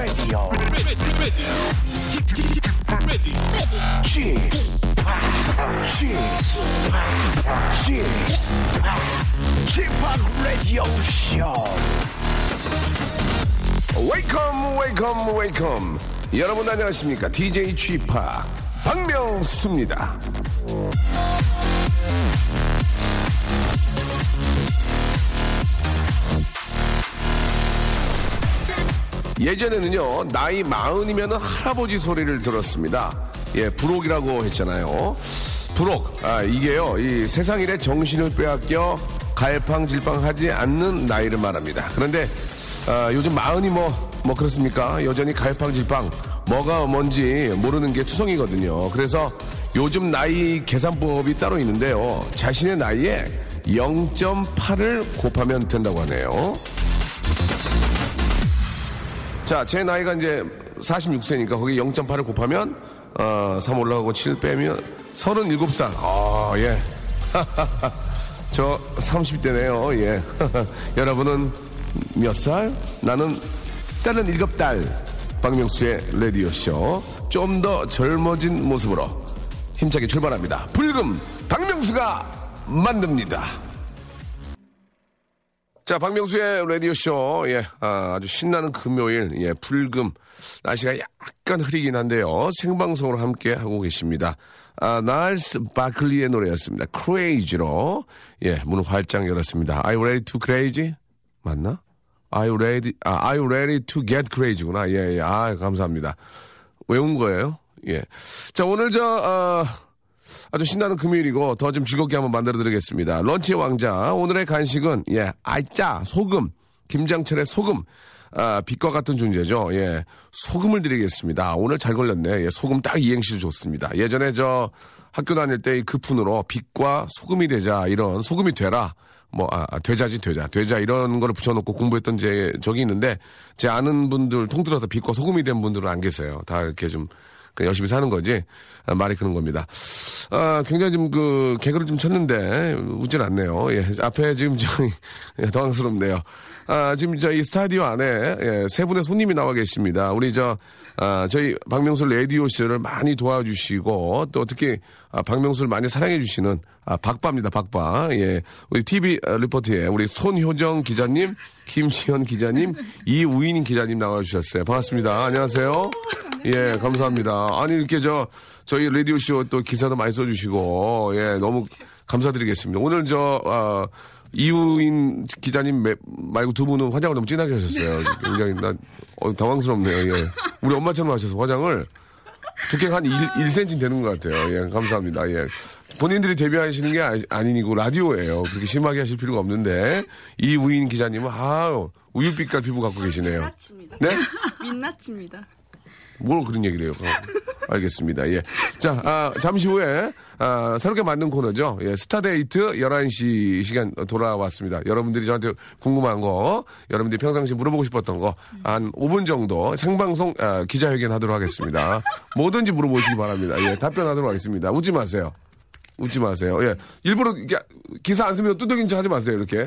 Radio. ready, g g o p Radio Show. Welcome, welcome, welcome. 여러분 안녕하십니까? DJ g p 박명수입니다. 예전에는요 나이 마흔이면 할아버지 소리를 들었습니다. 예, 부록이라고 했잖아요. 부록, 아 이게요 이 세상 일에 정신을 빼앗겨 갈팡질팡 하지 않는 나이를 말합니다. 그런데 아, 요즘 마흔이 뭐 뭐 그렇습니까? 여전히 갈팡질팡 뭐가 뭔지 모르는 게 투성이거든요. 그래서 요즘 나이 계산법이 따로 있는데요. 자신의 나이에 0.8을 곱하면 된다고 하네요. 자, 제 나이가 이제 46세니까 거기 0.8을 곱하면 어, 3 올라가고 7 빼면 37살. 아, 예. 저 30대네요. 예. 여러분은 몇 살? 나는 37달. 박명수의 라디오쇼. 좀 더 젊어진 모습으로 힘차게 출발합니다. 불금 박명수가 만듭니다. 자, 박명수의 라디오쇼, 예, 아, 주 신나는 금요일, 예, 불금. 날씨가 약간 흐리긴 한데요. 생방송으로 함께 하고 계십니다. 아, 날스 바클리의 노래였습니다. Crazy로, 예, 문을 활짝 열었습니다. Are you ready to crazy? 맞나? Are you ready, 아, are you ready to get crazy구나. 예, 예, 아, 감사합니다. 외운 거예요? 예. 자, 오늘 저, 어, 아주 신나는 금요일이고 더 좀 즐겁게 한번 만들어 드리겠습니다. 런치의 왕자 오늘의 간식은 예 아짜 소금 김장철의 소금 아, 빛과 같은 존재죠. 예 소금을 드리겠습니다. 오늘 잘 걸렸네. 예, 소금 딱 이행시 좋습니다. 예전에 저 학교 다닐 때 그 푼으로 빛과 소금이 되자 이런 소금이 되라. 뭐, 아, 아, 되자지, 되자. 되자, 이런 거를 붙여놓고 공부했던 제, 적이 있는데, 제 아는 분들, 통틀어서 빛과 소금이 된 분들은 안 계세요. 다 이렇게 좀, 열심히 사는 거지. 아, 말이 그런 겁니다. 아, 굉장히 좀 그, 개그를 좀 쳤는데, 웃진 않네요. 예, 앞에 지금 저, 예, 당황스럽네요. 아, 지금 저희 스타디오 안에, 예, 세 분의 손님이 나와 계십니다. 우리 저, 아, 저희 박명수 레디오쇼를 많이 도와주시고, 또 특히, 아, 박명수를 많이 사랑해 주시는, 아, 박바입니다, 박바. 예. 우리 TV 리포트에 우리 손효정 기자님, 김지현 기자님, 이우인 기자님 나와 주셨어요. 반갑습니다. 안녕하세요. 예, 감사합니다. 아니, 이렇게 저, 저희 라디오 쇼 또 기사도 많이 써주시고, 예, 너무 감사드리겠습니다. 오늘 저, 아, 이우인 기자님 매- 말고 두 분은 화장을 너무 진하게 하셨어요. 굉장히 난, 어, 당황스럽네요. 예. 우리 엄마처럼 하셔서 화장을 두께가 한 1, 1cm 되는 것 같아요. 예, 감사합니다. 예. 본인들이 데뷔하시는 게 아니, 아니고 라디오예요. 그렇게 심하게 하실 필요가 없는데 이우인 기자님은 아 우유빛깔 피부 갖고 계시네요. 민낯입니다. 네? 민낯입니다. 뭘 그런 얘기를 해요? 어, 알겠습니다. 예. 자, 아, 잠시 후에, 아, 새롭게 만든 코너죠. 예, 스타데이트 11시 시간 돌아왔습니다. 여러분들이 저한테 궁금한 거, 여러분들이 평상시 물어보고 싶었던 거, 한 5분 정도 생방송, 아, 기자회견 하도록 하겠습니다. 뭐든지 물어보시기 바랍니다. 예, 답변하도록 하겠습니다. 웃지 마세요. 웃지 마세요. 예. 일부러 기사 안 쓰면 뚜덕인 척 하지 마세요, 이렇게.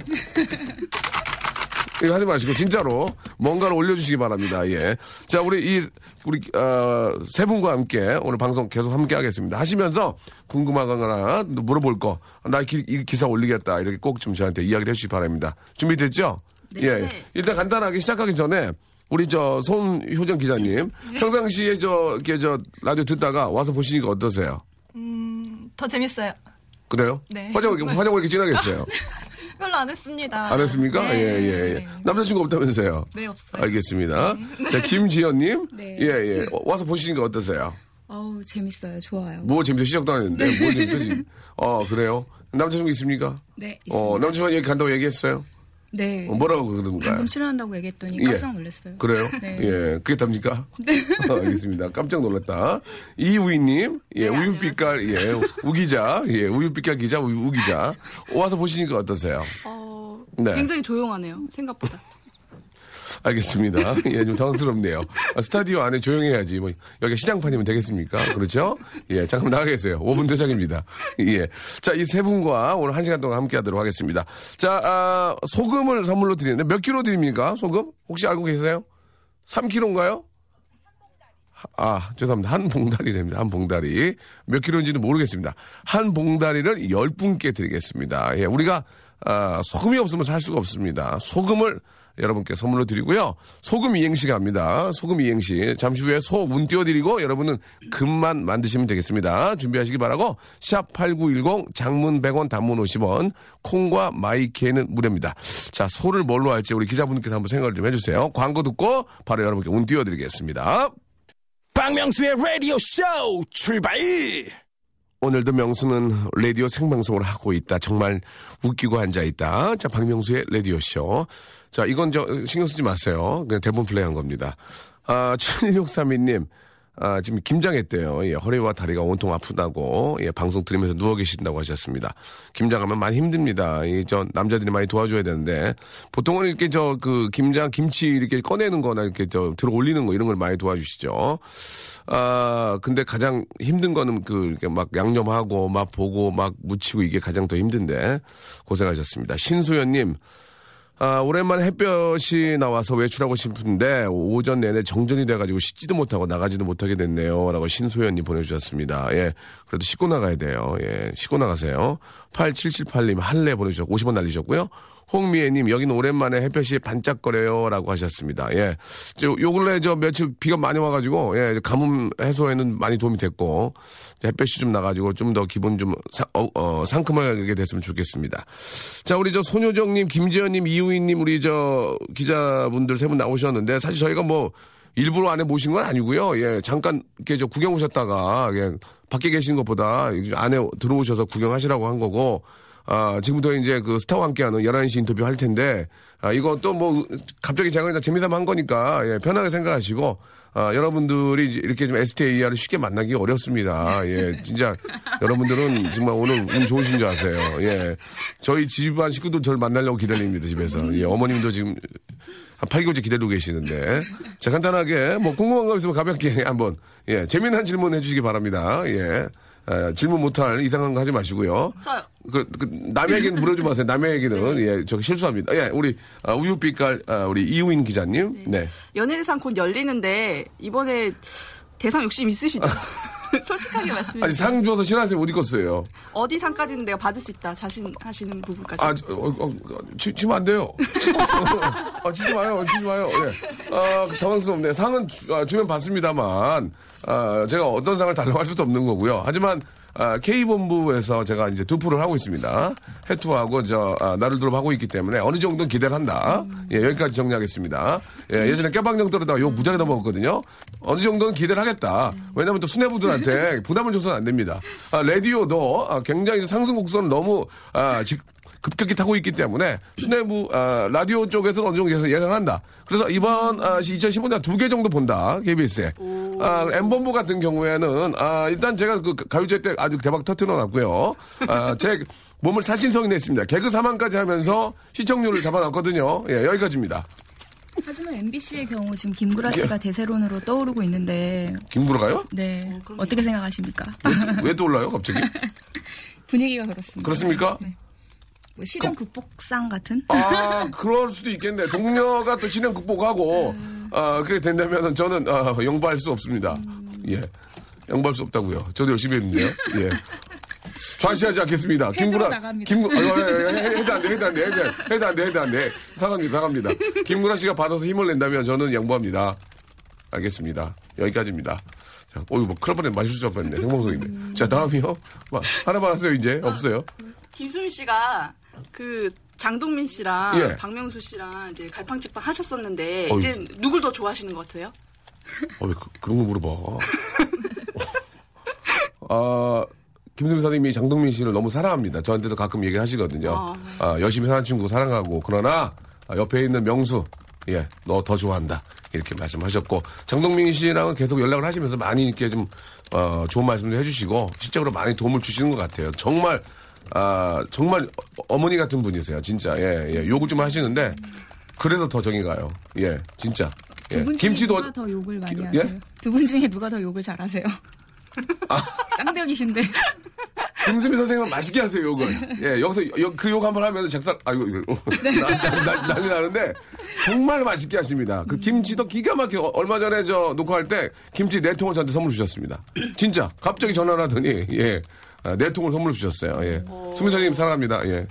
이거 하지 마시고 진짜로 뭔가를 올려주시기 바랍니다. 예. 자 우리 이 우리 어, 세 분과 함께 오늘 방송 계속 함께 하겠습니다. 하시면서 궁금하거나 물어볼 거 나 이 기사 올리겠다 이렇게 꼭 좀 저한테 이야기를 해주시기 바랍니다. 준비됐죠? 예. 예. 일단 간단하게 시작하기 전에 우리 저 손효정 기자님 평상시에 저 이렇게 저 라디오 듣다가 와서 보시니까 어떠세요? 더 재밌어요. 그래요? 네. 화장을 이렇게 화장을 이렇게 진하게 했어요. 별로 안 했습니다. 안 했습니까? 네. 예, 예, 예. 네. 남자친구 없다면서요? 네, 없어요. 알겠습니다. 자, 김지연님. 네. 예, 예. 어, 와서 보시니까 어떠세요? 어우 재밌어요. 좋아요. 뭐 재밌어 시작도 안 했는데. 뭐 재밌어? 어, 그래요? 남자친구 있습니까? 네. 어, 있습니다. 남자친구 얘기 간다고 얘기했어요? 네. 어, 뭐라고 그러는가요? 방금 출연한다고 얘기했더니 예. 깜짝 놀랐어요. 그래요? 네. 예, 그게 답니까? 네. 알겠습니다. 깜짝 놀랐다. 이우희님, 예, 네, 우유빛깔, 예, 우기자, 예, 우유빛깔 기자, 우, 우기자. 와서 보시니까 어떠세요? 어, 네. 굉장히 조용하네요. 생각보다. 알겠습니다. 예, 좀 당황스럽네요. 아, 스타디오 안에 조용해야지. 뭐, 여기 시장판이면 되겠습니까? 그렇죠? 예, 잠깐 나가 계세요. 5분 도착입니다. 예. 자, 이 세 분과 오늘 한 시간 동안 함께 하도록 하겠습니다. 자, 아, 소금을 선물로 드리는데 몇 킬로 드립니까? 소금? 혹시 알고 계세요? 3킬로인가요? 아, 죄송합니다. 한 봉다리랍니다. 한 봉다리. 몇 킬로인지는 모르겠습니다. 한 봉다리를 열 분께 드리겠습니다. 예, 우리가, 아, 소금이 없으면 살 수가 없습니다. 소금을 여러분께 선물로 드리고요. 소금 이행시 갑니다. 소금 이행시. 잠시 후에 소 운 띄워드리고 여러분은 금만 만드시면 되겠습니다. 준비하시기 바라고 샵8910 장문 100원 단문 50원 콩과 마이케는 무료입니다. 자, 소를 뭘로 할지 우리 기자분께서 한번 생각을 좀 해주세요. 광고 듣고 바로 여러분께 운 띄워드리겠습니다. 박명수의 라디오 쇼 출발! 오늘도 명수는 라디오 생방송을 하고 있다. 정말 웃기고 앉아 있다. 자, 박명수의 라디오 쇼. 자, 이건 저, 신경 쓰지 마세요. 그냥 대본 플레이 한 겁니다. 아, 7632님. 아, 지금 김장했대요. 예, 허리와 다리가 온통 아프다고, 예, 방송 들으면서 누워 계신다고 하셨습니다. 김장하면 많이 힘듭니다. 이, 저, 남자들이 많이 도와줘야 되는데, 보통은 이렇게 저, 그, 김장, 김치 이렇게 꺼내는 거나 이렇게 저, 들어 올리는 거 이런 걸 많이 도와주시죠. 아, 근데 가장 힘든 거는 그, 이렇게 막 양념하고, 막 보고, 막 묻히고 이게 가장 더 힘든데, 고생하셨습니다. 신수연님, 아, 오랜만에 햇볕이 나와서 외출하고 싶은데 오전 내내 정전이 돼가지고 씻지도 못하고 나가지도 못하게 됐네요. 라고 신소연님 보내주셨습니다. 예. 그래도 씻고 나가야 돼요. 예. 씻고 나가세요. 8778님 할래 보내주셨고 50원 날리셨고요. 홍미애님 여기는 오랜만에 햇볕이 반짝거려요. 라고 하셨습니다. 예. 저, 요 근래 저 며칠 비가 많이 와가지고 예. 가뭄 해소에는 많이 도움이 됐고 햇볕이 좀 나가지고 좀 더 기분 좀 사- 어, 어, 상큼하게 됐으면 좋겠습니다. 자, 우리 저 손효정님, 김지현님, 이우희님, 우리 저 기자분들 세 분 나오셨는데 사실 저희가 뭐 일부러 안에 모신 건 아니고요. 예, 잠깐 이렇게 저 구경 오셨다가 예, 밖에 계신 것보다 안에 들어오셔서 구경하시라고 한 거고. 아, 지금부터 이제 그 스타와 함께하는 11시 인터뷰 할 텐데, 아, 또 뭐, 갑자기 제가 그냥 재미삼아 한 거니까, 예, 편하게 생각하시고, 아, 여러분들이 이렇게 좀 STA를 쉽게 만나기 어렵습니다. 예, 진짜 여러분들은 정말 오늘 운 좋으신 줄 아세요. 예. 저희 집안 식구들 저를 만나려고 기다립니다, 집에서. 예, 어머님도 지금 한 8개월째 기다리고 계시는데. 자, 간단하게, 뭐, 궁금한 거 있으면 가볍게 한번, 예, 재미난 질문 해주시기 바랍니다. 예. 에, 질문 못할 이상한 거 하지 마시고요. 저요. 그, 그 얘기는 물어주지 마세요. 남의 얘기는, 예, 저 실수합니다. 예, 우리, 아, 우유빛깔, 아, 우리 이우인 기자님. 네. 연예대상 곧 열리는데 이번에 대상 욕심 있으시죠? 솔직하게 말씀해 아니. 상 줘서 신한 쌤 어디 껐어요? 어디 상까지는 내가 받을 수 있다 자신 하시는 부분까지. 아, 저, 어, 어, 치, 치면 안 돼요. 아, 치지 마요, 치지 마요. 예. 아, 당황스럽네. 상은 주, 아, 주면 받습니다만, 아, 제가 어떤 상을 달라고 할 수도 없는 거고요. 하지만, 아, K본부에서 제가 이제 두프를 하고 있습니다. 해투하고, 저, 아, 나를 들어 하고 있기 때문에 어느 정도는 기대를 한다. 예, 여기까지 정리하겠습니다. 예, 예전에 깨방정 떨어다가 욕 무지하게 넘어갔거든요. 어느 정도는 기대를 하겠다. 왜냐면 또 수뇌부들한테 부담을 줘서는 안 됩니다. 아, 라디오도 아, 굉장히 상승 곡선을 너무, 아, 직, 급격히 타고 있기 때문에 수뇌부 아, 라디오 쪽에서 어느 정도 예상- 예상한다. 그래서 이번 아, 2015년 두 개 정도 본다 KBS에. 아, M본부 같은 경우에는 아, 일단 제가 그 가요제 때 아주 대박 터트려 놨고요. 아, 제 몸을 살신성이 냈습니다. 개그 사만까지 하면서 시청률을 잡아놨거든요. 예, 여기까지입니다. 하지만 MBC의 경우 지금 김구라 씨가 대세론으로 떠오르고 있는데, 김구라가요? 네. 어 떻게 생각하십니까? 왜 떠올라요, 갑자기? 분위기가 그렇습니다. 그렇습니까? 뭐 시련 극복상 같은? 아, 그럴 수도 있겠네. 동료가 또 진행 극복하고, 아, 그렇게 된다면 저는, 아, 영부할 수 없습니다. 예. 영부할 수 없다고요. 저도 열심히 했는데요. 예. 좌시하지 않겠습니다. 김구라. 김구, 아, 예, 예, 예, 해도 안 돼, 해도 안 돼, 해도 안 돼, 해도 안 돼, 해도 안 돼. 사갑니다, 사갑니다. 김구라 씨가 받아서 힘을 낸다면 저는 양보합니다. 알겠습니다. 여기까지입니다. 자, 어이구, 뭐, 큰일 뻔했네. 마실 수 뻔했네. 생방송인데. 자, 다음이요. 뭐, 하나 받았어요, 이제? 없어요? 기술 씨가 그 장동민 씨랑 예. 박명수 씨랑 이제 갈팡질팡 하셨었는데 어이. 이제 누굴 더 좋아하시는 것 같아요? 어, 왜 그, 런거 물어봐. 아, 김승민 선생님이 장동민 씨를 너무 사랑합니다. 저한테도 가끔 얘기하시거든요. 아, 열심히 사는 친구 사랑하고, 그러나, 아, 옆에 있는 명수, 예, 너 더 좋아한다. 이렇게 말씀하셨고, 장동민 씨랑은 계속 연락을 하시면서 많이 이렇게 좀, 어, 좋은 말씀도 해주시고, 실제로 많이 도움을 주시는 것 같아요. 정말, 아, 정말 어머니 같은 분이세요. 진짜, 예, 예. 욕을 좀 하시는데, 그래서 더 정이 가요. 예, 진짜. 예. 두분 중에 김치도 누가 더 욕을 많이 기- 하세요? 예? 두분 중에 누가 더 욕을 잘하세요? 쌍벽이신데 김수미 선생님은 맛있게 하세요, 욕을. 예, 여기서 그 욕 한번 하면 작살, 아이고, 이거, 네. 나- 나- 나- 난리 나는데, 정말 맛있게 하십니다. 그 김치도 기가 막히게, 어, 얼마 전에 저 녹화할 때, 김치 네 통을 저한테 선물 주셨습니다. 진짜. 갑자기 전화를 하더니, 예, 아, 네 통을 선물 주셨어요. 예. 수미 선생님 사랑합니다. 예.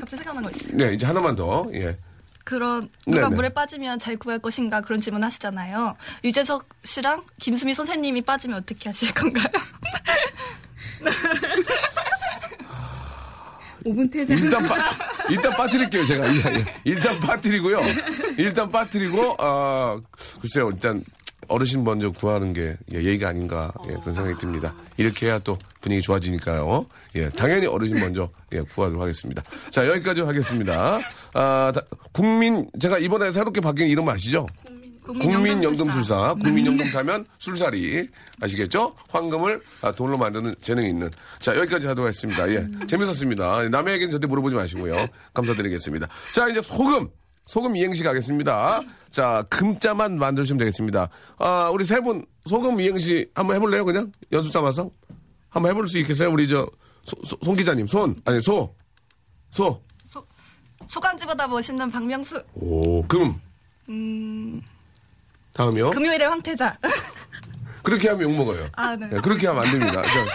갑자기 생각난 거 있어요. 네, 이제 하나만 더, 예. 그런 누가 네네. 물에 빠지면 잘 구할 것인가 그런 질문 하시잖아요. 유재석 씨랑 김수미 선생님이 빠지면 어떻게 하실 건가요? 5분 퇴장. 일단 빠, 일단 빠뜨릴게요, 제가. 예, 예. 일단 빠뜨리고요. 일단 빠뜨리고, 아, 글쎄요, 일단 어르신 먼저 구하는 게 예, 예의가 아닌가, 예, 그런 생각이 듭니다. 이렇게 해야 또 분위기 좋아지니까요. 예, 당연히 어르신 먼저, 예, 구하도록 하겠습니다. 자, 여기까지 하겠습니다. 아, 다- 국민, 제가 이번에 새롭게 바뀐 이름 아시죠? 국민연금술사. 국민연금 타면 술사리. 아시겠죠? 황금을 아, 돈으로 만드는 재능이 있는. 자, 여기까지 하도록 하겠습니다. 예. 재밌었습니다. 남의 얘기는 절대 물어보지 마시고요. 감사드리겠습니다. 자, 이제 소금. 소금 이행시 가겠습니다. 자, 금자만 만드시면 되겠습니다. 아, 우리 세 분 소금 이행시 한번 해볼래요? 그냥? 연습 삼아서? 한번 해볼 수 있겠어요? 우리 저, 소- 소- 손 기자님. 손. 아니, 소. 소. 소간지보다 멋있는 박명수. 오, 금. 다음이요? 금요일에 황태자. 그렇게 하면 욕먹어요. 아, 네. 예, 그렇게 하면 안 됩니다. 자,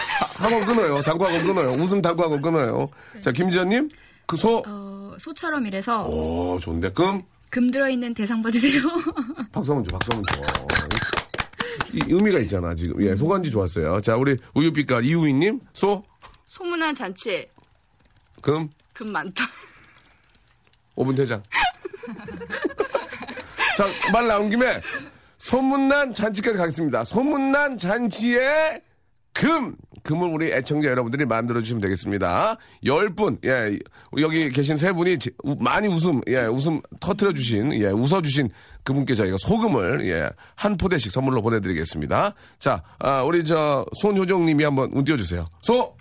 학원 끊어요. 당구학원 끊어요. 웃음 당구학원 끊어요. 자, 김지현님, 그 소, 어, 소처럼 이래서 오, 좋은데. 금, 금 들어있는 대상 받으세요. 박수 한번 줘, 박수 한번 줘. 이 의미가 있잖아, 지금. 예, 소간지 좋았어요. 자, 우리 우유빛깔 이우희님, 소, 소문난 잔치에 금, 금 많다. 5분 퇴장. 자, 말 나온 김에 소문난 잔치까지 가겠습니다. 소문난 잔치에 금! 금을 우리 애청자 여러분들이 만들어 주시면 되겠습니다. 열 분, 예, 여기 계신 세 분이 많이 웃음, 예, 웃음 터트려 주신, 예, 웃어 주신 그분께 저희가 소금을, 예, 한 포대씩 선물로 보내드리겠습니다. 자, 아, 우리 저, 손효정 님이 한번 운 띄워 주세요. 소!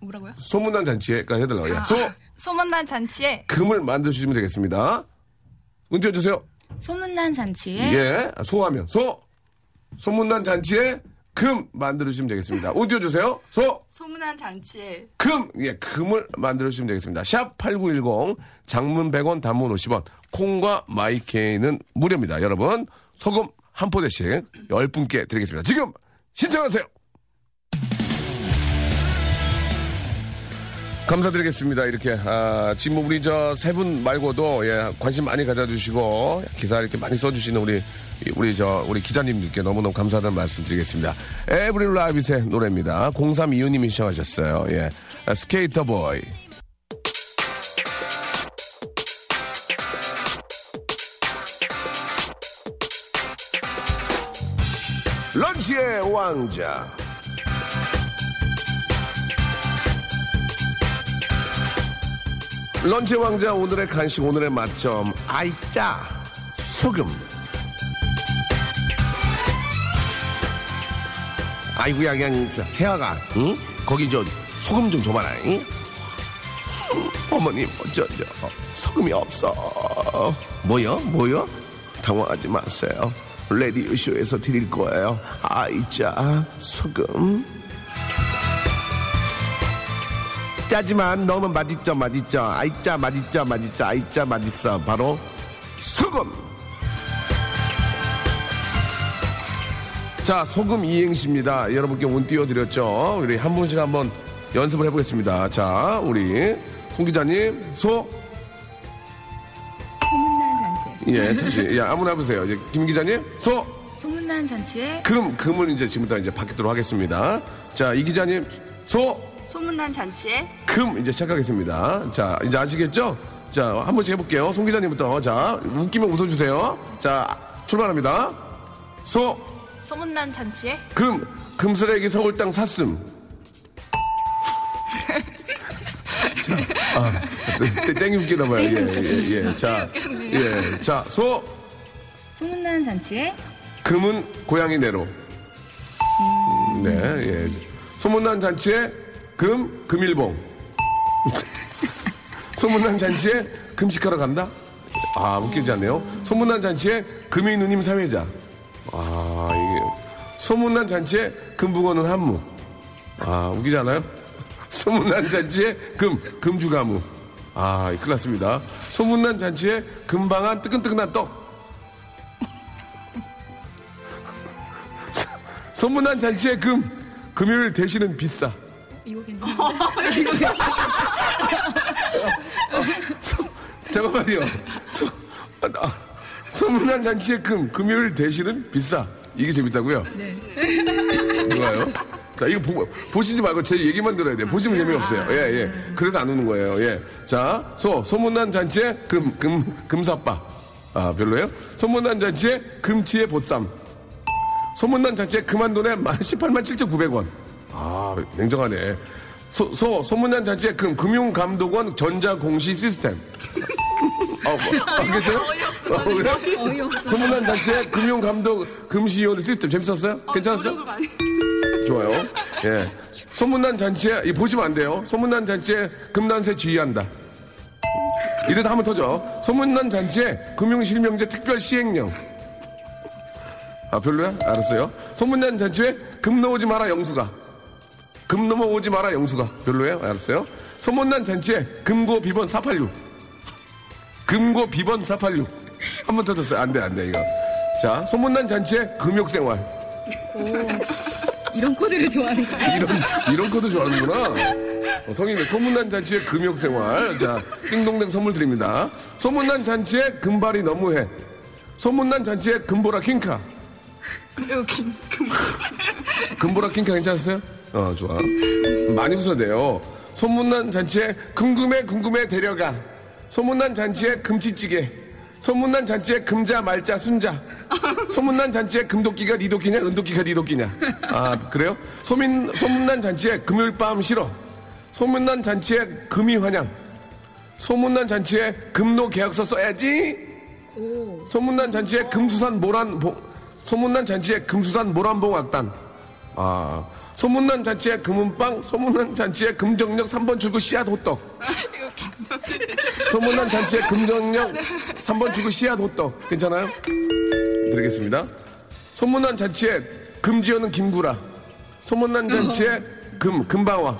뭐라고요? 소문난 잔치에까지 해달라고, 예. 아. 소! 소문난 잔치에 금을 만드시면 되겠습니다. 운 띄워 주세요. 소문난 잔치에 예, 소하면 소. 소문난 잔치에 금 만들어주시면 되겠습니다. 운 띄워주세요. 소, 소문난 잔치에 금. 예, 금을 만들어주시면 되겠습니다. 샵 8910, 장문 100원, 단문 50원, 콩과 마이케이는 무료입니다. 여러분, 소금 한 포대씩 10분께 드리겠습니다. 지금 신청하세요. 감사드리겠습니다. 이렇게 아, 지금 뭐 우리 저 세 분 말고도 예, 관심 많이 가져주시고 기사 이렇게 많이 써주시는 우리 우리 저 우리 기자님들께 너무너무 감사하다는 말씀드리겠습니다. 에이브릴 라빈의 노래입니다. 0325님이 신청하셨어요. 예, 아, Sk8er Boi. 런치의 왕자. 런치 왕자 오늘의 간식 오늘의 맛점 아이짜 소금 아이고야 그냥 세아가 응? 거기 저 소금 좀 줘봐라 응? 어머님 저, 저 어, 소금이 없어. 뭐요? 뭐요? 당황하지 마세요. 레디오 쇼에서 드릴 거예요. 아이짜 소금. 짜지만 넣으면 맛있죠 맛있죠. 아이짜 맛있죠 맛있죠. 아이짜 맛있어. 바로 소금 자 소금 이행시입니다 여러분께 운 띄워드렸죠 우리 한 분씩 한번 연습을 해보겠습니다 자 우리 송 기자님 소 소문난 잔치에 예, 다시. 예, 아무나 해보세요. 이제 김 기자님, 소, 소문난 잔치에 금, 금을 이제 지금부터 이제 받도록 하겠습니다. 자, 이 기자님, 소, 소문난 잔치에 금 이제 시작하겠습니다. 자, 이제 아시겠죠? 자, 한 번씩 해볼게요. 송 기자님부터. 자, 웃기면 웃어주세요. 자, 출발합니다. 소, 소문난 잔치에 금, 금슬에기 서울 땅 샀음. 자, 아, 땡- 땡이 웃기나 봐요. 예, 예, 예. 자, 예. 자, 소, 소문난 잔치에 금은 고양이 내로. 네, 예. 소문난 잔치에 금, 금일봉. 소문난 잔치에 금식하러 간다? 아, 웃기지 않네요. 소문난 잔치에 금이 누님 사회자. 소문난 잔치에 금붕어는 한무. 아, 웃기지 않아요? 소문난 잔치에 금, 금주가무. 아, 큰일 났습니다. 소문난 잔치에 금방한 뜨끈뜨끈한 떡. 소문난 잔치에 금, 금요일 대신은 비싸. 이거 괜찮은데? 잠깐만요. 소, 아, 아, 소문난 잔치에 금, 금요일 대신은 비싸. 이게 재밌다고요? 네. 좋아요. 자, 이거 보, 보시지 말고 제 얘기만 들어야 돼요. 보시면 재미없어요. 예, 예. 그래서 안 우는 거예요. 예. 자, 소, 소문난 잔치에 금, 금, 금사빠. 아, 별로예요? 소문난 잔치에 금치에 보쌈. 소문난 잔치에 그만돈에 18만 7,900원. 아, 냉정하네. 소, 소, 소문난 잔치에 금, 금융감독원 전자공시 시스템. 아, 뭐, 알겠어요? 어, 그래? 어이없어. 소문난 잔치에 금융감독 금시위원 시스템 재밌었어요? 괜찮았어요? 노력을 많이. 좋아요. 예. 소문난 잔치에, 이 보시면 안 돼요. 소문난 잔치에 금난세 지휘한다. 이러다 하면 터져. 소문난 잔치에 금융실명제 특별 시행령. 아, 별로야? 알았어요. 소문난 잔치에 금 넣어오지 마라 영수가. 금 넘어오지 마라 영수가. 별로예요? 알았어요. 소문난 잔치에 금고 비번 486. 금고 비번 486. 한 번 터졌어요. 안 돼, 안 돼, 이거. 자, 소문난 잔치에 금욕생활. 이런 코드를 좋아하는 거예요? 이런, 이런 코드 좋아하는구나. 어, 성인의 소문난 잔치의 금욕생활. 자, 띵동댕 선물 드립니다. 소문난 잔치에 금발이 너무해. 소문난 잔치에 금보라 킹카. 금보라 킹카 괜찮았어요? 어, 좋아. 많이 웃어야 돼요. 소문난 잔치에 궁금해, 궁금해 데려가. 소문난 잔치에 금치찌개. 소문난 잔치에 금자, 말자, 순자. 소문난 잔치에 금도끼가 니도끼냐, 은도끼가 니도끼냐. 아, 그래요? 소민, 소문난 잔치에 금요일 밤 싫어. 소문난 잔치에 금이 환영. 소문난 잔치에 금노 계약서 써야지. 소문난 잔치에 금수산 모란, 봉, 소문난 잔치에 금수산 모란봉 악단. 아, 소문난 잔치에 금은빵, 소문난 잔치에 금정역 3번 출구 씨앗 호떡. 소문난 잔치에 금정역 3번 출구 씨앗 호떡. 괜찮아요? 드리겠습니다. 소문난 잔치에 금지어는 김구라. 소문난 잔치에 금, 금방화.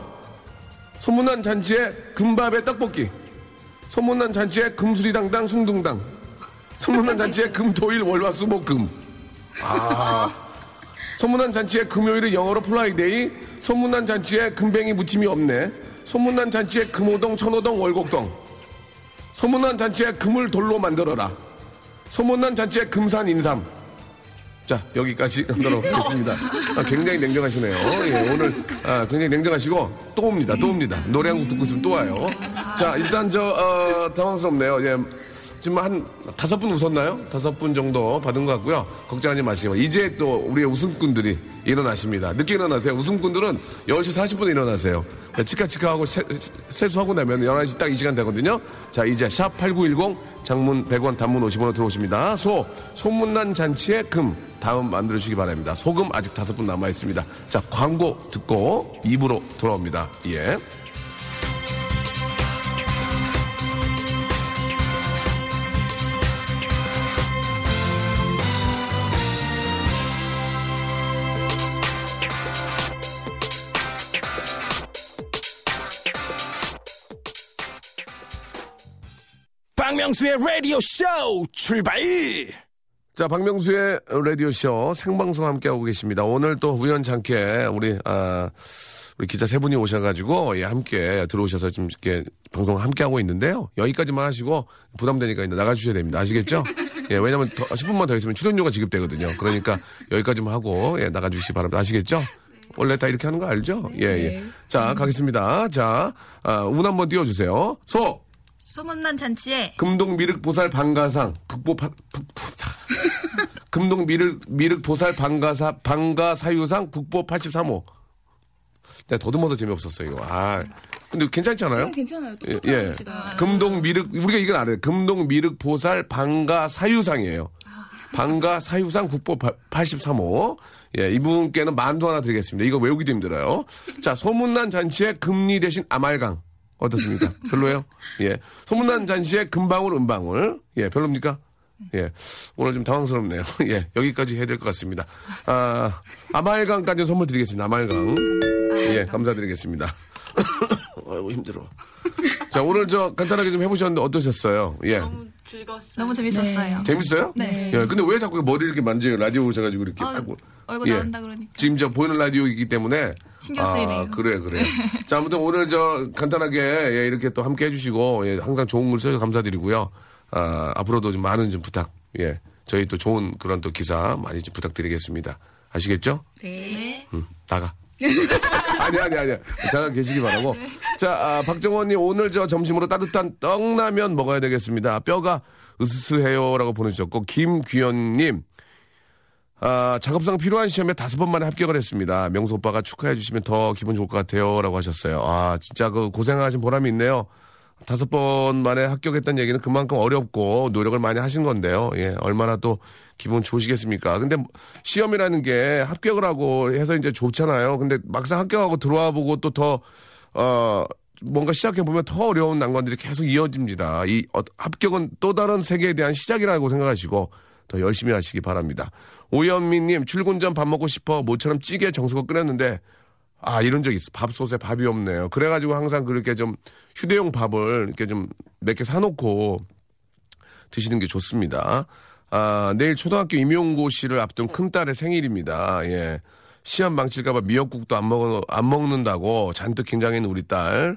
소문난 잔치에 금밥에 떡볶이. 소문난 잔치에 금수리당당 숭둥당. 소문난 잔치에 금토일 월화수목금. 아. 소문난 잔치에 금요일은 영어로 Friday. 소문난 잔치에 금뱅이 무침이 없네. 소문난 잔치에 금호동, 천호동, 월곡동. 소문난 잔치에 금을 돌로 만들어라. 소문난 잔치에 금산 인삼. 자, 여기까지 하도록 하겠습니다. 아, 굉장히 냉정하시네요. 예, 오늘, 아, 굉장히 냉정하시고, 또 옵니다. 또 옵니다. 노래 한 곡 듣고 있으면 또 와요. 자, 일단 저, 어, 당황스럽네요. 예. 지금 한 다섯 분 웃었나요? 다섯 분 정도 받은 것 같고요. 걱정하지 마시고. 이제 또 우리의 웃음꾼들이 일어나십니다. 늦게 일어나세요. 웃음꾼들은 10시 40분에 일어나세요. 자, 치카치카하고 세, 세수하고 나면 11시 딱 이 시간 되거든요. 자, 이제 샵 8910 장문 100원 단문 50원으로 들어오십니다. 소, 소문난 잔치의 금. 다음 만들어주시기 바랍니다. 소금 아직 다섯 분 남아있습니다. 자, 광고 듣고 입으로 돌아옵니다. 예. 박명수의 라디오 쇼 출발! 자, 박명수의 라디오쇼 생방송 함께하고 계십니다. 오늘 또 우연찮게 우리, 아, 우리 기자 세 분이 오셔가지고, 예, 함께 들어오셔서 지금 이렇게 방송 함께하고 있는데요. 여기까지만 하시고 부담되니까 이제 나가주셔야 됩니다. 아시겠죠? 예, 왜냐면 더, 10분만 더 있으면 출연료가 지급되거든요. 그러니까 여기까지만 하고, 예, 나가주시기 바랍니다. 아시겠죠? 원래 다 이렇게 하는 거 알죠? 예, 예. 자, 가겠습니다. 자, 아, 운 한번 띄워주세요. 소! 소문난 잔치에 금동 미륵 보살 방가상 극보 파, 금동 미륵 미륵 보살 방가사 방가 사유상 국보 83호. 내가 더듬어서 재미없었어요 이거. 아 근데 괜찮지 않아요? 네, 괜찮아요. 예, 예. 금동 미륵 우리가 이걸 알아요. 금동 미륵 보살 방가 사유상이에요. 방가 사유상 국보 83호. 예, 이분께는 만두 하나 드리겠습니다. 이거 외우기도 힘들어요. 자, 소문난 잔치에 금리 대신 아말강. 어떻습니까? 별로예요? 예. 소문난 잔시의 금방울 은방울. 예, 별로입니까? 예. 오늘 좀 당황스럽네요. 예. 여기까지 해야 될 것 같습니다. 아, 아말강까지 선물 드리겠습니다. 아말강. 예, 감사드리겠습니다. 아이고, 힘들어. 자, 오늘 저 간단하게 좀 해보셨는데 어떠셨어요? 예. 너무 즐거웠어요. 너무 재밌었어요. 재밌어요? 네. 예, 근데 왜 자꾸 머리 이렇게 만져요? 라디오 오셔가지고 이렇게. 어, 아이고. 얼굴 예. 나온다 그러니까. 지금 저 보이는 라디오이기 때문에. 신경 쓰이네요. 아, 그래, 그래. 자, 아무튼 오늘 저 간단하게 예, 이렇게 또 함께 해주시고, 예, 항상 좋은 글 써서 감사드리고요. 아, 앞으로도 좀 많은 좀 부탁, 예. 저희 또 좋은 그런 또 기사 많이 좀 부탁드리겠습니다. 아시겠죠? 네. 음, 나가. 아니, 아니, 아니. 잠깐 계시기 바라고. 자, 아, 박정원님, 오늘 저 점심으로 따뜻한 떡라면 먹어야 되겠습니다. 뼈가 으스스해요라고 보내주셨고, 김귀현님, 아, 작업상 필요한 시험에 다섯 번 만에 합격을 했습니다. 명수 오빠가 축하해 주시면 더 기분 좋을 것 같아요. 라고 하셨어요. 아, 진짜 그 고생하신 보람이 있네요. 다섯 번 만에 합격했다는 얘기는 그만큼 어렵고 노력을 많이 하신 건데요. 예, 얼마나 또 기분 좋으시겠습니까? 근데 시험이라는 게 합격을 하고 해서 이제 좋잖아요. 근데 막상 합격하고 들어와 보고 또 더, 어, 뭔가 시작해보면 더 어려운 난관들이 계속 이어집니다. 이 어, 합격은 또 다른 세계에 대한 시작이라고 생각하시고 더 열심히 하시기 바랍니다. 오현미님, 출근 전 밥 먹고 싶어 모처럼 찌개 정수고 끓였는데 아, 이런 적 있어. 밥솥에 밥이 없네요. 그래가지고 항상 그렇게 좀 휴대용 밥을 이렇게 좀 몇 개 사놓고 드시는 게 좋습니다. 아, 내일 초등학교 임용고시를 앞둔 큰딸의 생일입니다. 예. 시험 망칠까봐 미역국도 안 먹, 안 먹는다고 잔뜩 긴장했는 우리 딸.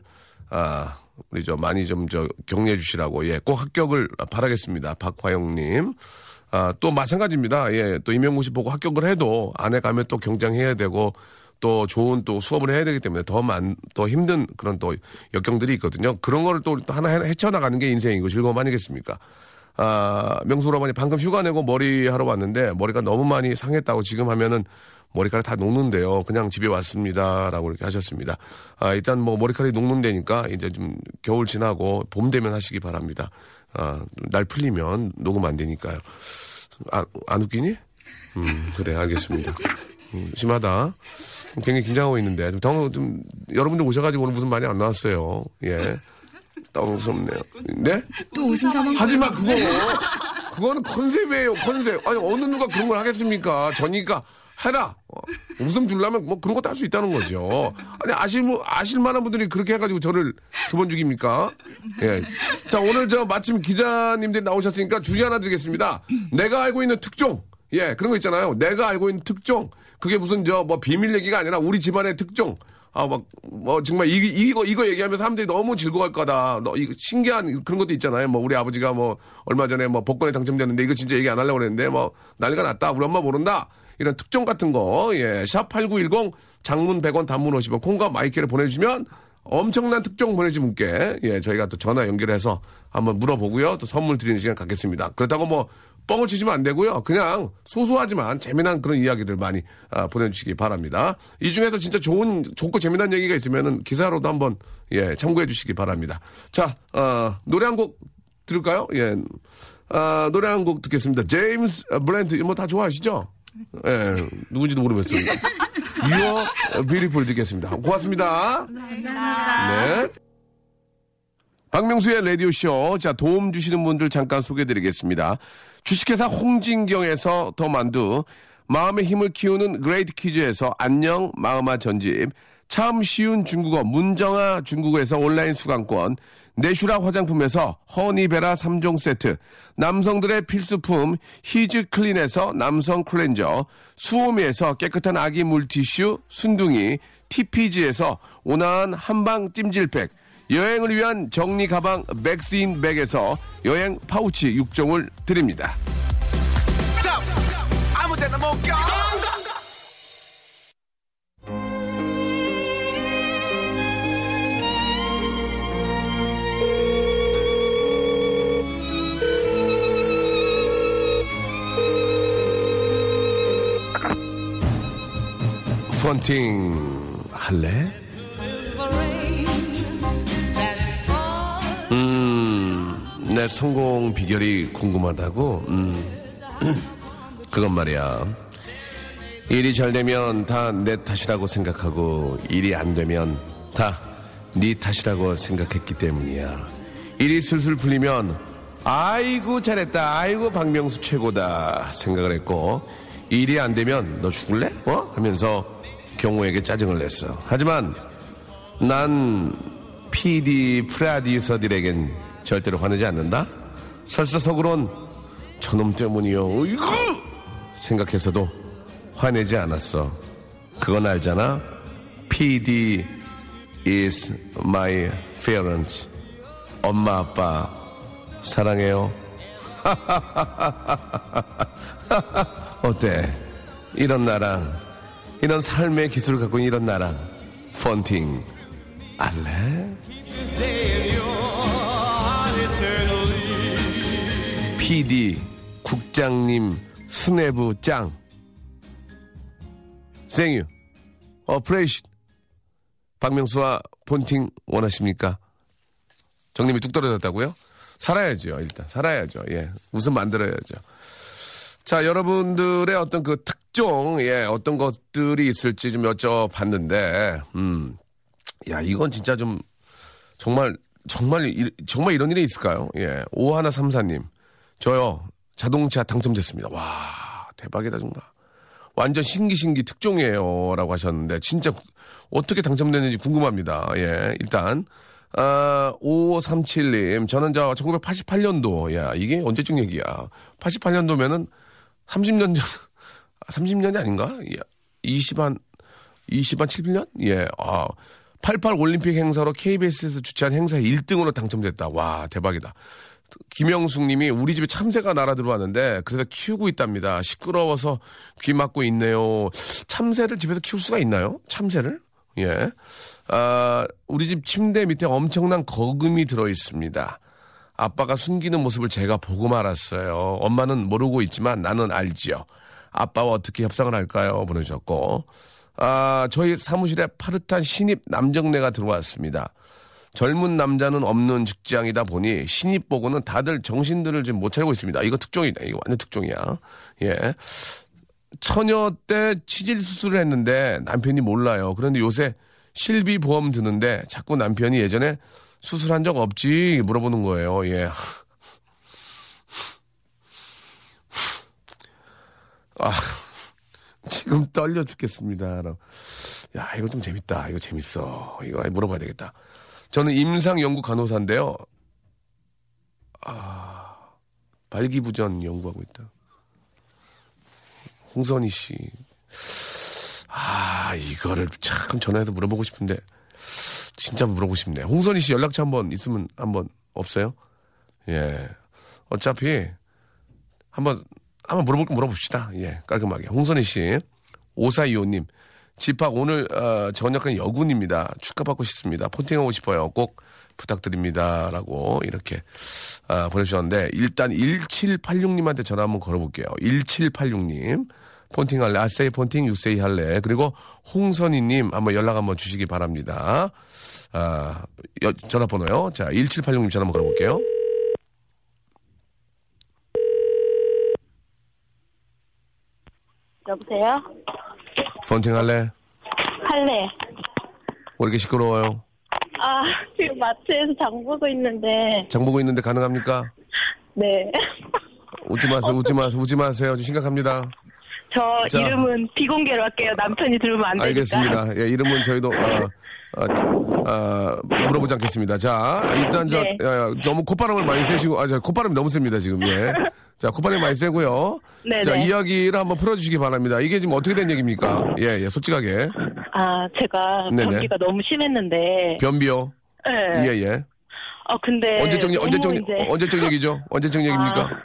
아, 우리 저 많이 좀 저 격려해 주시라고. 예. 꼭 합격을 바라겠습니다. 박화영님. 아, 또 마찬가지입니다. 예. 또 임용고시 보고 합격을 해도 안에 가면 또 경쟁해야 되고 또 좋은 또 수업을 해야 되기 때문에 더 많, 더 힘든 그런 또 역경들이 있거든요. 그런 거를 또 하나 해- 헤쳐나가는 게 인생이고 즐거움 아니겠습니까? 아, 명수로만이 방금 휴가 내고 머리 하러 왔는데 머리가 너무 많이 상했다고 지금 하면은 머리카락 다 녹는데요. 그냥 집에 왔습니다. 라고 이렇게 하셨습니다. 아, 일단 뭐 머리카락이 녹는다니까 이제 좀 겨울 지나고 봄 되면 하시기 바랍니다. 아, 날 풀리면 녹으면 안 되니까요. 아, 안 웃기니? 음, 그래, 알겠습니다. 음, 심하다. 굉장히 긴장하고 있는데, 좀, 당, 좀, 여러분들 오셔가지고 오늘 무슨 많이 안 나왔어요. 예. 당스럽네요. 네? 또 웃음 삼아 하지 마, 그거. 그거는 컨셉이에요, 컨셉. 아니, 어느 누가 그런 걸 하겠습니까? 저니까 해라. 어, 웃음 주려면 뭐 그런 것도 할 수 있다는 거죠. 아니, 아실, 아실 만한 분들이 그렇게 해가지고 저를 두 번 죽입니까? 예. 자, 오늘 저 마침 기자님들이 나오셨으니까 주제 하나 드리겠습니다. 내가 알고 있는 특종. 예, 그런 거 있잖아요. 내가 알고 있는 특종. 그게 무슨 저 뭐 비밀 얘기가 아니라 우리 집안의 특종. 아, 막, 뭐, 정말, 이, 이거, 이거 얘기하면 사람들이 너무 즐거워할 거다. 너, 이거 신기한 그런 것도 있잖아요. 뭐, 우리 아버지가 뭐, 얼마 전에 뭐, 복권에 당첨됐는데, 이거 진짜 얘기 안 하려고 그랬는데, 뭐, 난리가 났다. 우리 엄마 모른다. 이런 특종 같은 거, 예, 샵8910, 장문 100원, 단문 50원, 콩과 마이크를 보내주시면, 엄청난 특종 보내주신 분께, 예, 저희가 또 전화 연결해서 한번 물어보고요. 또 선물 드리는 시간 갖겠습니다. 그렇다고 뭐, 뻥을 치시면 안 되고요. 그냥 소소하지만 재미난 그런 이야기들 많이 아, 보내주시기 바랍니다. 이 중에서 진짜 좋은, 좋고 재미난 얘기가 있으면은 기사로도 한번, 예, 참고해 주시기 바랍니다. 자, 어, 노래 한 곡 들을까요? 예. 아, 노래 한 곡 듣겠습니다. 제임스 블런트, 뭐 다 좋아하시죠? 예, 누군지도 모르겠어요. You're beautiful 듣겠습니다. 고맙습니다. 네. 박명수의 라디오쇼. 자, 도움 주시는 분들 잠깐 소개해 드리겠습니다. 주식회사 홍진경에서 더 만두, 마음의 힘을 키우는 그레이트북스에서 안녕 마음아 전집, 참 쉬운 중국어 문정아 중국어에서 온라인 수강권, 내슈라 화장품에서 허니베라 3종 세트, 남성들의 필수품 히즈 클린에서 남성 클렌저, 수오미에서 깨끗한 아기 물티슈 순둥이, TPG에서 온화한 한방 찜질팩, 여행을 위한 정리 가방 맥스인 백에서 여행 파우치 6종을 드립니다. 펀팅 할래? 내 성공 비결이 궁금하다고? 음, 그건 말이야. 일이 잘 되면 다 내 탓이라고 생각하고, 일이 안 되면 다 네 탓이라고 생각했기 때문이야. 일이 술술 풀리면 아이고 잘했다. 아이고 박명수 최고다 생각을 했고 일이 안 되면 너 죽을래? 어? 하면서 경호에게 짜증을 냈어. 하지만 난 PD 프라디서들에겐 절대로 화내지 않는다. 설사 속으론 저놈 때문이요. 어이구! 생각해서도 화내지 않았어. 그건 알잖아. PD is my parents. 엄마 아빠 사랑해요. 어때? 이런 나랑 이런 삶의 기술을 갖고 있는 이런 나랑 펀팅 알래? PD 국장님 수뇌부 짱 생유 어프레이션 박명수와 폰팅 원하십니까? 정님이 뚝 떨어졌다고요? 살아야죠 일단 살아야죠 예 웃음 만들어야죠 자 여러분들의 어떤 그 특종 예 어떤 것들이 있을지 좀 여쭤봤는데 음 야 이건 진짜 좀 정말 정말 이- 정말 이런 일이 있을까요? 예 오하나 삼사님 저요 자동차 당첨됐습니다 와 대박이다 정말 완전 신기신기 특종이에요 라고 하셨는데 진짜 구- 어떻게 당첨됐는지 궁금합니다. 예, 일단 아, 5537님 저는 저 1988년도 야 이게 언제쯤 얘기야? 88년도면은 30년 전 30년이 아닌가? 예, 20한 20한 7년? 예. 아. 88 올림픽 행사로 KBS에서 주최한 행사에 1등으로 당첨됐다. 와, 대박이다. 김영숙 님이 우리 집에 참새가 날아 들어왔는데 그래서 키우고 있답니다. 시끄러워서 귀 막고 있네요. 참새를 집에서 키울 수가 있나요? 참새를? 예. 아, 우리 집 침대 밑에 엄청난 거금이 들어 있습니다. 아빠가 숨기는 모습을 제가 보고 말았어요. 엄마는 모르고 있지만 나는 알지요. 아빠와 어떻게 협상을 할까요? 보내주셨고. 아, 저희 사무실에 파릇한 신입 남정네가 들어왔습니다. 젊은 남자는 없는 직장이다 보니 신입 보고는 다들 정신들을 지금 못 차리고 있습니다. 이거 특종이다. 이거 완전 특종이야. 예. 처녀 때 치질 수술을 했는데 남편이 몰라요. 그런데 요새 실비 보험 드는데 자꾸 남편이 예전에 수술한 적 없지 물어보는 거예요. 예. 아, 지금 떨려 죽겠습니다. 야, 이거 좀 재밌다. 이거 재밌어. 이거 물어봐야 되겠다. 저는 임상 연구 간호사인데요. 아, 발기부전 연구하고 있다. 홍선희 씨. 아, 이거를 참 전화해서 물어보고 싶은데, 진짜 물어보고 싶네. 홍선희 씨 연락처 한번 있으면 한번 없어요? 예. 어차피, 한번, 한번 물어볼 거 물어봅시다. 예, 깔끔하게. 홍선희 씨, 오사이오님, 집합 오늘 어, 저녁은 여군입니다. 축하받고 싶습니다. 폰팅하고 싶어요. 꼭 부탁드립니다. 라고 이렇게 아, 보내주셨는데 일단 1786님한테 전화 한번 걸어볼게요. 1786님 폰팅 할래? 아세이 폰팅 유세이 할래? 그리고 홍선희님 한번 연락 한번 주시기 바랍니다. 아, 여- 전화번호요. 자, 1786님 전화 한번 걸어볼게요. 여보세요? 폰팅 할래? 할래. 왜 이렇게 시끄러워요? 아, 지금 마트에서 장 보고 있는데, 장 보고 있는데 가능합니까? 네. 웃지 마세요, 웃지 마세요, 웃지 마세요. 좀 심각합니다. 저 자. 이름은 비공개로 할게요. 남편이 들으면 안 되니까. 알겠습니다. 예, 이름은 저희도 어, 어, 어, 물어보지 않겠습니다. 자, 일단 저 네. 야, 야, 너무 콧바람을 많이 쐬시고, 아, 저 콧바람이 너무 셉니다 지금. 예. 자, 콧바람이 많이 쐬고요. 네, 자, 네. 이야기를 한번 풀어주시기 바랍니다. 이게 지금 어떻게 된 얘기입니까? 예, 예, 솔직하게. 아, 제가 네네. 감기가 너무 심했는데, 변비요. 네. 예, 예. 어, 근데. 언제적, 언제적, 언제적 얘기죠? 언제적 얘기입니까? 아,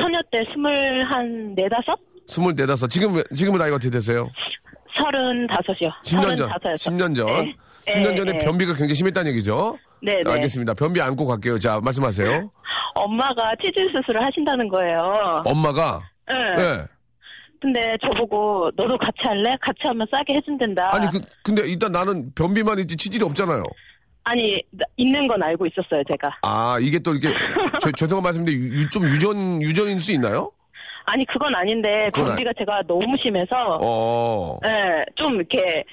처녀 때 스물 한 네다섯? 스물네다섯. 지금, 지금은 나이가 어떻게 되세요? 서른다섯이요. 10년 전. 서른다섯이었어. 10년 전. 네. 10년 네, 전에 네. 변비가 굉장히 심했다는 얘기죠? 네, 네. 알겠습니다. 변비 안고 갈게요. 자, 말씀하세요. 엄마가 치질 수술을 하신다는 거예요. 엄마가, 네. 예. 근데 저보고 너도 같이 할래? 같이 하면 싸게 해준댄다. 아니 그 근데 일단 나는 변비만 있지 치질이 없잖아요. 아니, 나- 있는 건 알고 있었어요, 제가. 아 이게 또 이렇게 저, 죄송한 말씀인데 유, 유- 좀 유전 유전일 수 있나요? 아니, 그건 아닌데, 그건 변비가 제가 너무 심해서, 어. 예, 좀 이렇게,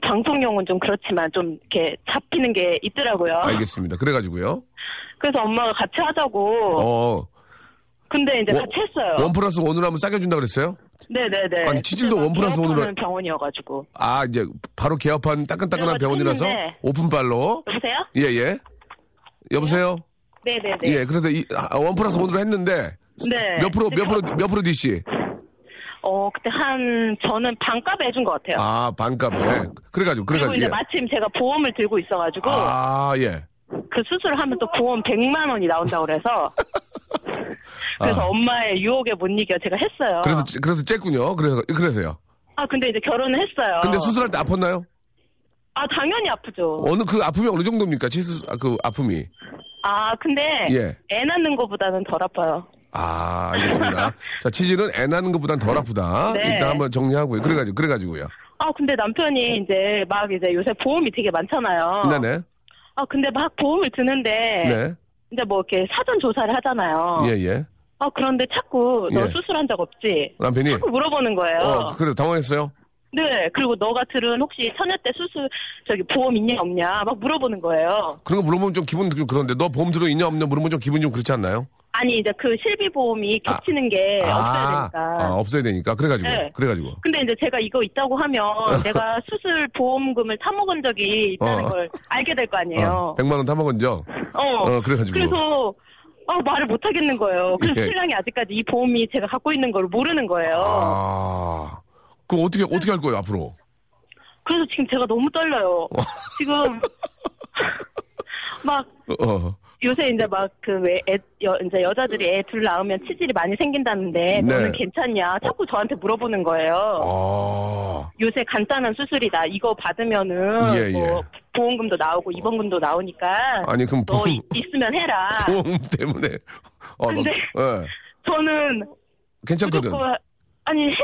방송용은 좀 그렇지만 좀 이렇게 잡히는 게 있더라고요. 알겠습니다. 그래가지고요. 그래서 엄마가 같이 하자고. 어, 근데 이제 one- 같이 했어요. one plus one으로 하면 싸게 준다 그랬어요? 네네네. 아니, 치질도 one plus one으로 개업하는 병원이어가지고. 아, 이제 바로 개업한 따끈따끈한 병원이라서 했는데. 오픈발로. 여보세요? 예, 예. 여보세요? 네네네. 예, 그래서 이, 아, one plus one으로 했는데 네. 몇 프로, 몇 프로, 몇 프로 DC? 어, 그때 한, 저는 반값에 해준 것 같아요. 아, 반값에. 그래가지고, 그리고 그래가지고. 이제 예. 마침 제가 보험을 들고 있어가지고, 아, 예. 그 수술하면 또 보험 100만 원이 나온다고 그래서, 그래서 아. 엄마의 유혹에 못 이겨 제가 했어요. 그래서, 찌- 그래서 쬐군요. 그래서, 그래서요. 아, 근데 이제 결혼을 했어요. 근데 수술할 때 아팠나요? 아, 당연히 아프죠. 어느 그 아픔이 어느 정도입니까? 치수, 아, 그 아픔이. 아, 근데, 예. 애 낳는 것보다는 덜 아파요. 아, 알겠습니다. 자, 치질은 애 낳는 것보단 덜 아프다. 네. 일단 한번 정리하고요. 그래가지고, 그래가지고요. 아, 근데 남편이 이제 막 이제 요새 보험이 되게 많잖아요. 네네. 아, 근데 막 보험을 드는데, 네. 이제 뭐 이렇게 사전 조사를 하잖아요. 예, 예. 아, 그런데 자꾸 너 예. 수술한 적 없지? 남편이. 자꾸 물어보는 거예요. 어, 그래, 당황했어요? 네, 그리고 너가 들은 혹시 처녀 때 수술, 저기 보험 있냐 없냐? 막 물어보는 거예요. 그런 거 물어보면 좀 기분 좀 그런데, 너 보험 들어 있냐 없냐 물어보면 좀 기분이 좀 그렇지 않나요? 아니, 이제 그 실비 보험이 겹치는 게 없어야 아, 되니까. 아, 없어야 되니까. 그래가지고. 네. 그래가지고. 근데 이제 제가 이거 있다고 하면 내가 수술 보험금을 타먹은 적이 있다는 어. 걸 알게 될거 어, 아니에요. 100만원 타먹은 적. 어. 어, 그래가지고. 그래서 아, 말을 못 하겠는 거예요. 그래서 예. 신랑이 아직까지 이 보험이 제가 갖고 있는 걸 모르는 거예요. 아. 그럼 어떻게, 어떻게 할 거예요, 앞으로? 그래서 지금 제가 너무 떨려요. 지금 막 어, 어. 요새 이제 막그왜애 여, 이제 여자들이 애 둘 낳으면 치질이 많이 생긴다는데 너는 네. 괜찮냐? 자꾸 저한테 물어보는 거예요. 아. 요새 간단한 수술이다. 이거 받으면은 예, 뭐 예. 보험금도 나오고 입원금도 나오니까 아니, 그럼 너 보험, 이- 있으면 해라. 보험 때문에. 어, 너- 근데 예. 저는 괜찮거든. 무조건 아니 해,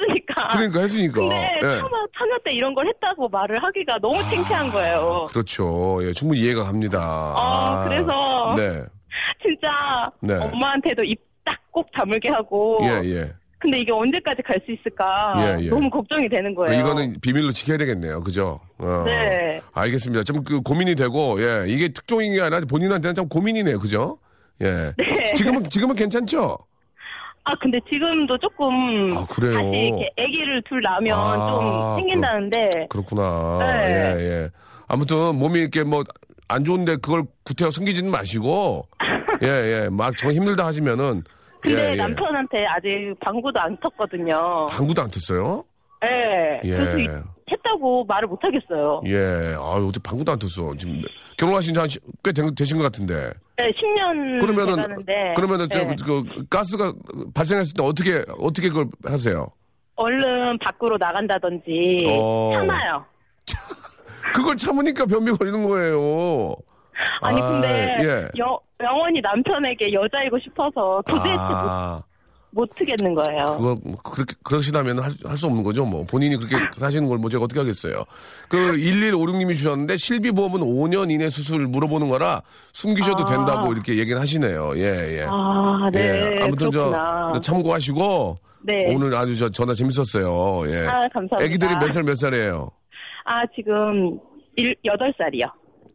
했으니까. 그러니까 해주니까. 근데 예. 처녀, 처녀 때 이런 걸 했다고 말을 하기가 너무 창피한 거예요. 그렇죠. 예, 충분히 이해가 갑니다. 어, 그래서 네. 진짜 네. 엄마한테도 입 딱 꼭 다물게 하고. 예, 예. 근데 이게 언제까지 갈 수 있을까 예, 예. 너무 걱정이 되는 거예요. 이거는 비밀로 지켜야 되겠네요. 그죠? 어. 네. 알겠습니다. 좀 그 고민이 되고, 예. 이게 특종인 게 아니라 본인한테는 좀 고민이네요. 그죠? 예. 네. 지금은, 지금은 괜찮죠? 아 근데 지금도 조금 아, 그래요? 다시 이렇게 아기를 둘 낳으면 아, 좀 생긴다는데 그렇 구나. 네. 예, 예. 아무튼 몸이 이렇게 뭐 안 좋은데 그걸 구태여 숨기지는 마시고, 예, 예. 막정 힘들다 하시면은, 근데 예, 예. 남편한테 아직 방구도 안 텄거든요. 방구도 안 텄어요? 네. 예. 그래서 이- 했다고 말을 못 하겠어요. 예. 아유, 어떻게 방구도 안 텄어. 지금 되신 지한꽤 되신 것 같은데. 네, 10년 그러면은 돼가는데 그러면은 저, 네. 그 가스가 발생했을 때 어떻게 어떻게 그걸 하세요? 얼른 밖으로 나간다든지 어. 참아요. 그걸 참으니까 변비 걸리는 거예요. 아니 아, 근데 예. 여, 영원히 남편에게 여자이고 싶어서 도대체 아, 못, 못 트겠는 거예요. 그거 그렇게 그러시다면 할 수 없는 거죠. 뭐 본인이 그렇게 사시는 걸 뭐 제가 어떻게 하겠어요. 그 1156님이 주셨는데 실비 보험은 5년 이내 수술 물어보는 거라 숨기셔도 아. 된다고 이렇게 얘기를 하시네요. 예, 예. 아, 네. 예, 아무튼 그렇구나. 저 참고하시고 네. 오늘 아주 저 전화 재밌었어요. 예. 아, 감사합니다. 애기들이 몇 살몇 살이에요? 아, 지금 일, 8살이요.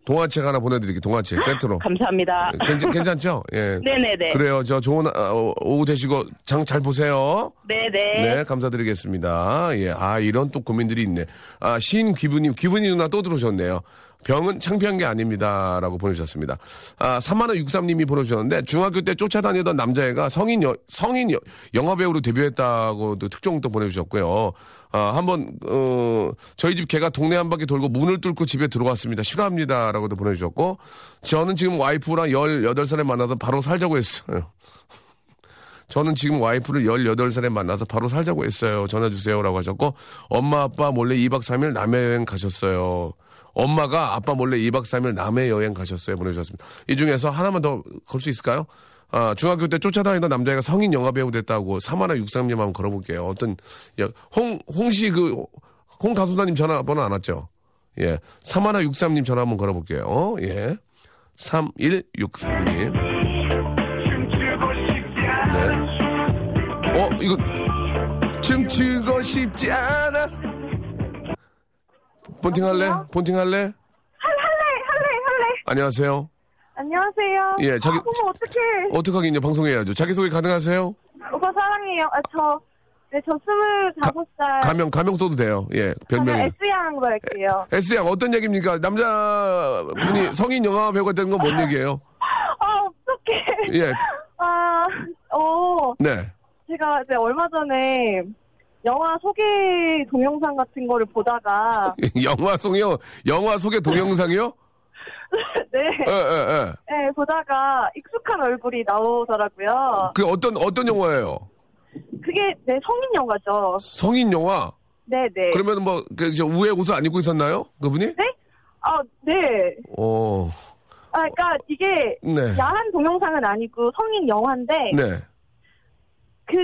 동화책 하나 보내드릴게요. 동화책 세트로. 감사합니다. 괜찮, 괜찮죠? 예. 네네네. 그래요. 저 좋은 아, 오- 오후 되시고 장 잘 보세요. 네네. 네, 감사드리겠습니다. 예. 아, 이런 또 고민들이 있네. 아, 시인 귀부님, 귀부님 누나 또 들어오셨네요. 병은 창피한 게 아닙니다. 라고 보내주셨습니다. 아, 3만원63님이 보내주셨는데, 중학교 때 쫓아다니던 남자애가 성인, 여, 성인 여, 영화배우로 데뷔했다고 또 특종 또 보내주셨고요. 아, 한번, 어, 저희 집 개가 동네 한 바퀴 돌고 문을 뚫고 집에 들어왔습니다. 싫어합니다. 라고도 보내주셨고, 저는 지금 와이프랑 18살에 만나서 바로 살자고 했어요. 저는 지금 와이프를 18살에 만나서 바로 살자고 했어요. 전화 주세요. 라고 하셨고, 엄마, 아빠 몰래 2박 3일 남해 여행 가셨어요. 엄마가 아빠 몰래 2박 3일 남해 여행 가셨어요. 보내주셨습니다. 이 중에서 하나만 더 걸 수 있을까요? 아, 중학교 때 쫓아다니던 남자애가 성인 영화배우 됐다고 3163님 한번 걸어볼게요. 어떤, 야, 홍, 홍씨 그, 홍 가수다님 전화번호 안 왔죠? 예. 3163님 전화 한번 걸어볼게요. 예. 3163님. 네. 어, 이거, 춤추고 싶지 않아. 본팅 할래? 본팅 할래? 할래, 할래, 할래. 안녕하세요. 안녕하세요. 예, 자기- 아, 어머, 어떡해. 어떡하긴요, 방송해야죠. 자기소개 가능하세요? 오빠 사랑해요. 아, 저, 네, 저 스물다섯 살. 가명, 가명 써도 돼요. 예, 별명이. S양으로 할게요. S양, 어떤 얘기입니까? 남자분이 성인 영화 배우가 되는 건 뭔 얘기예요? 아, 어떡해. 예, 아, 어, 네. 제가 이제 얼마 전에 영화 소개 동영상 같은 거를 보다가, 영화 속이요? 영화 속의 동영상이요? 네, 예, 예, 예. 네, 보다가 익숙한 얼굴이 나오더라고요. 그 어떤, 어떤 영화예요? 그게, 네, 성인 영화죠. 성인 영화? 네네. 그러면 뭐, 그, 저, 우에 옷을 안 입고 있었나요? 그분이? 네? 아, 네. 어, 아, 그러니까 이게 네. 야한 동영상은 아니고 성인 영화인데 네. 그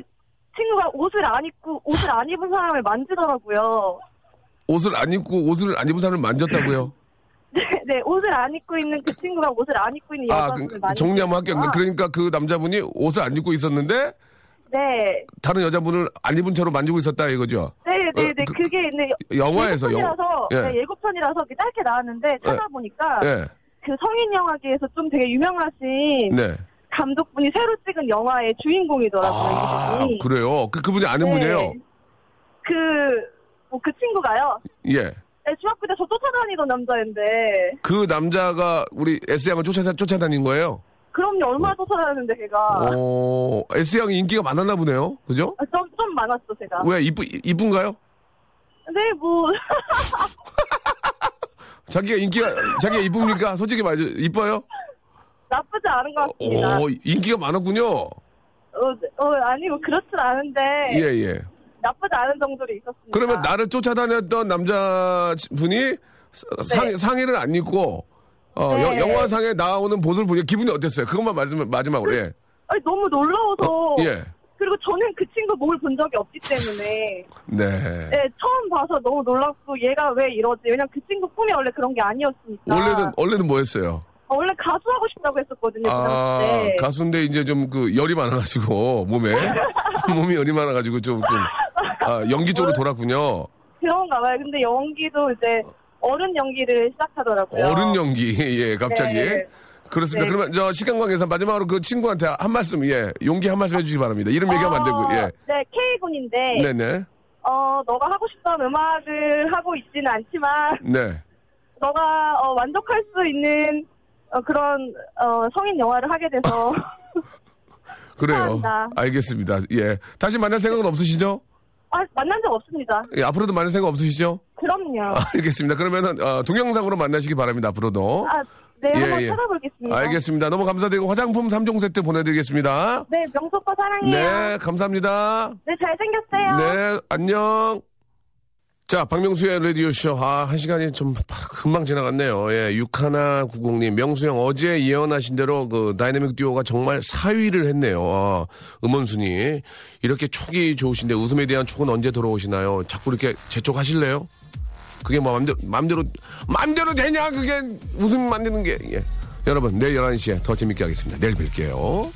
친구가 옷을 안 입고 옷을 안 입은 사람을 만지더라고요. 옷을 안 입고 옷을 안 입은 사람을 만졌다고요? 네, 네, 옷을 안 입고 있는 그 친구가 옷을 안 입고 있는 아, 여자분을 그, 만지. 정리 한번 할게요. 그러니까 그 남자분이 옷을 안 입고 있었는데 네, 다른 여자분을 안 입은 채로 만지고 있었다 이거죠? 네, 네, 네. 그- 그, 게 네, 영화에서 영 예고편이라서 예. 네, 예고편이라서 짧게 나왔는데 찾아보니까 예. 그 성인 영화계에서 좀 되게 유명하신 네. 감독분이 새로 찍은 영화의 주인공이더라고요. 아. 그래요. 그 그분이 아는 네. 분이에요. 그, 뭐, 그 친구가요. 예. 네, 중학교 때 저 쫓아다니던 남자인데, 그 남자가 우리 S 양을 쫓아 쫓아다닌 거예요. 그럼요, 얼마나 쫓아다녔는데, 걔가. 어, S 양이 인기가 많았나 보네요. 그죠? 아, 좀, 좀 많았어, 제가. 왜 이쁘 이쁜가요? 네, 뭐, 자기가 인기가 자기가 이쁩니까? 솔직히 말해 이뻐요? 나쁘지 않은 것 같습니다. 오, 인기가 많았군요. 어, 어, 아니, 뭐, 그렇진 않은데, 예, 예. 나쁘지 않은 정도로 있었습니다. 그러면 나를 쫓아다녔던 남자분이 상, 상의를 안 입고 어, 네. 여- 영화상에 나오는 모습을 보니 기분이 어땠어요? 그것만 마지막, 마지막으로 예. 아니, 너무 놀라워서. 예. 그리고 저는 그 친구 몸을 본 적이 없기 때문에, 네. 네, 처음 봐서 너무 놀랍고, 얘가 왜 이러지? 왜냐면 그 친구 꿈이 원래 그런 게 아니었으니까. 원래는 원래는 뭐였어요? 어, 원래 가수 하고 싶다고 했었거든요, 그 아. 가수인데 이제 좀 그 열이 많아가지고 몸에 몸이 열이 많아가지고 좀 그, 아, 연기 쪽으로 돌았군요. 그런가 봐요. 근데 연기도 이제 어른 연기를 시작하더라고요. 어른 연기 예 갑자기 네. 그렇습니다. 네. 그러면 저 시간 관계상 마지막으로 그 친구한테 한 말씀 예 용기 한 말씀 해주시기 바랍니다. 이름 얘기하면 안 되고 예 네, K군인데, 네네 어, 너가 하고 싶던 음악을 하고 있지는 않지만, 네. 너가 어, 만족할 수 있는 어, 그런 어, 성인 영화를 하게 돼서 그래요. 알겠습니다. 예. 다시 만날 생각은 없으시죠? 아, 만난 적 없습니다. 예, 앞으로도 만날 생각 없으시죠? 그럼요. 알겠습니다. 그러면은 어, 동영상으로 만나시기 바랍니다. 앞으로도. 아, 네, 예, 한번 예. 찾아보겠습니다. 알겠습니다. 너무 감사드리고 화장품 3종 세트 보내드리겠습니다. 네, 명수 오빠 사랑해요. 네, 감사합니다. 네, 잘생겼어요. 네, 안녕. 자, 박명수의 라디오쇼. 아, 한 시간이 좀 금방 지나갔네요. 예, 6190님. 명수형 어제 예언하신 대로 그 다이내믹 듀오가 정말 4위를 했네요. 아, 음원순위. 이렇게 촉이 좋으신데 웃음에 대한 촉은 언제 돌아오시나요? 자꾸 이렇게 재촉하실래요? 그게 뭐 맘대로, 맘대로, 맘대로 되냐? 그게 웃음 만드는 게. 예. 여러분, 내일 11시에 더 재밌게 하겠습니다. 내일 뵐게요.